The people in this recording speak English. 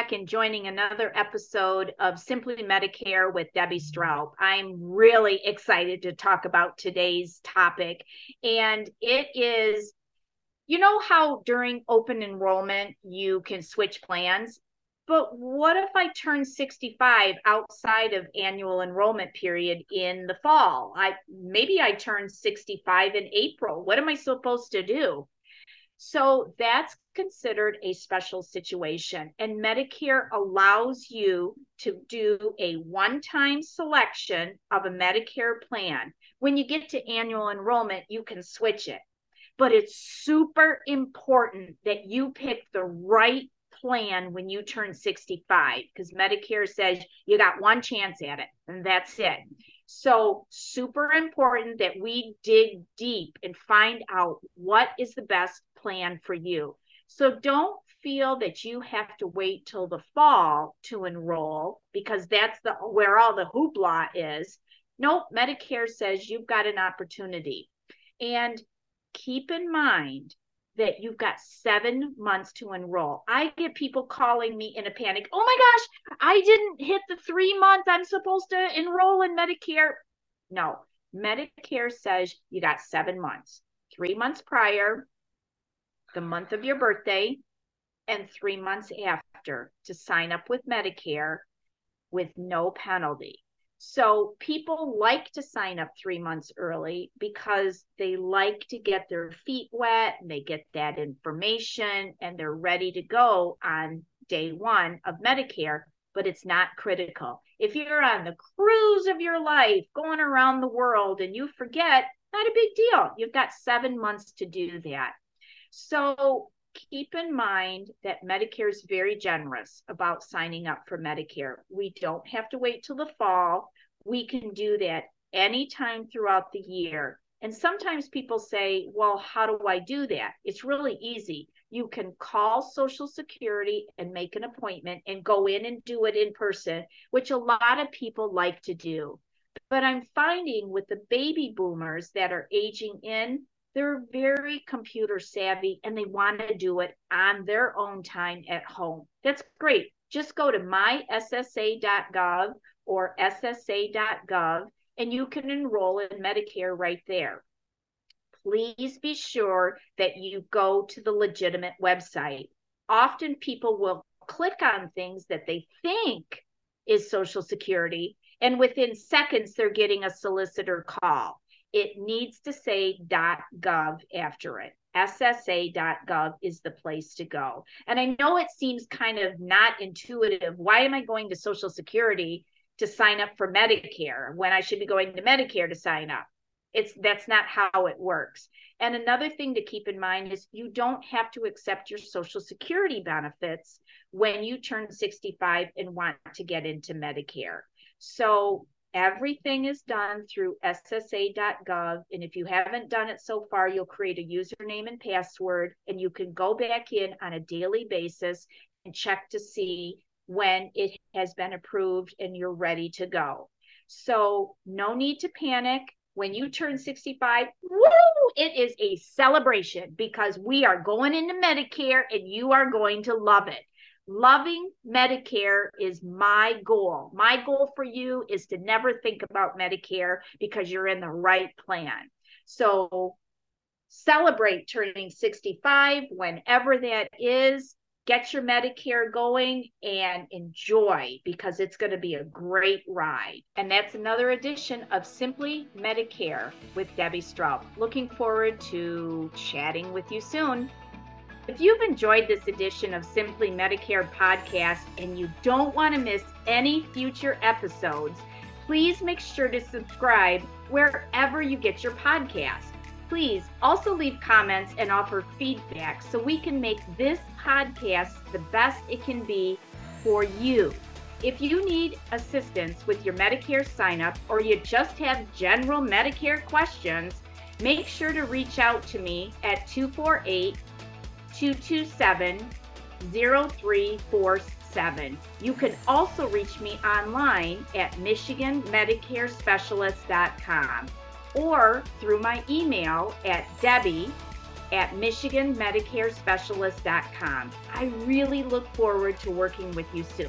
back and joining another episode of Simply Medicare with Debbie Straub. I'm really excited to talk about today's topic. And it is, you know, how during open enrollment you can switch plans? But what if I turn 65 outside of annual enrollment period in the fall? I maybe I turn 65 in April. What am I supposed to do? So that's considered a special situation. And Medicare allows you to do a one time selection of a Medicare plan. When you get to annual enrollment, you can switch it. But it's super important that you pick the right plan when you turn 65 because Medicare says you got one chance at it and that's it. So, super important that we dig deep and find out what is the best plan for you. So, don't feel that you have to wait till the fall to enroll because that's the where all the hoopla is. Nope, Medicare says you've got an opportunity. And keep in mind that you've got seven months to enroll. I get people calling me in a panic. Oh my gosh, I didn't hit the three months. I'm supposed to enroll in Medicare. No, Medicare says you got seven months, three months prior, the month of your birthday, and three months after to sign up with Medicare with no penalty. So people like to sign up three months early because they like to get their feet wet and they get that information and they're ready to go on day one of Medicare, but it's not critical. If you're on the cruise of your life going around the world and you forget, not a big deal. You've got seven months to do that. So keep in mind that Medicare is very generous about signing up for Medicare. We don't have to wait till the fall. We can do that anytime throughout the year. And sometimes people say, well, how do I do that? It's really easy. You can call Social Security and make an appointment and go in and do it in person, which a lot of people like to do. But I'm finding with the baby boomers that are aging in, they're very computer savvy and they want to do it on their own time at home. That's great. Just go to myssa.gov or ssa.gov and you can enroll in Medicare right there. Please be sure that you go to the legitimate website. Often people will click on things that they think is Social Security, and within seconds, they're getting a solicitor call it needs to say .gov after it. SSA.gov is the place to go. And I know it seems kind of not intuitive. Why am I going to Social Security to sign up for Medicare when I should be going to Medicare to sign up? It's that's not how it works. And another thing to keep in mind is you don't have to accept your Social Security benefits when you turn 65 and want to get into Medicare. So Everything is done through ssa.gov. And if you haven't done it so far, you'll create a username and password, and you can go back in on a daily basis and check to see when it has been approved and you're ready to go. So, no need to panic. When you turn 65, woo, it is a celebration because we are going into Medicare and you are going to love it loving Medicare is my goal. My goal for you is to never think about Medicare because you're in the right plan. So celebrate turning 65 whenever that is. Get your Medicare going and enjoy because it's going to be a great ride. And that's another edition of Simply Medicare with Debbie Straub. Looking forward to chatting with you soon. If you've enjoyed this edition of Simply Medicare podcast and you don't want to miss any future episodes, please make sure to subscribe wherever you get your podcast. Please also leave comments and offer feedback so we can make this podcast the best it can be for you. If you need assistance with your Medicare sign up or you just have general Medicare questions, make sure to reach out to me at 248 227 0347. You can also reach me online at MichiganMedicareSpecialist.com or through my email at Debbie, at MichiganMedicareSpecialist.com. I really look forward to working with you soon.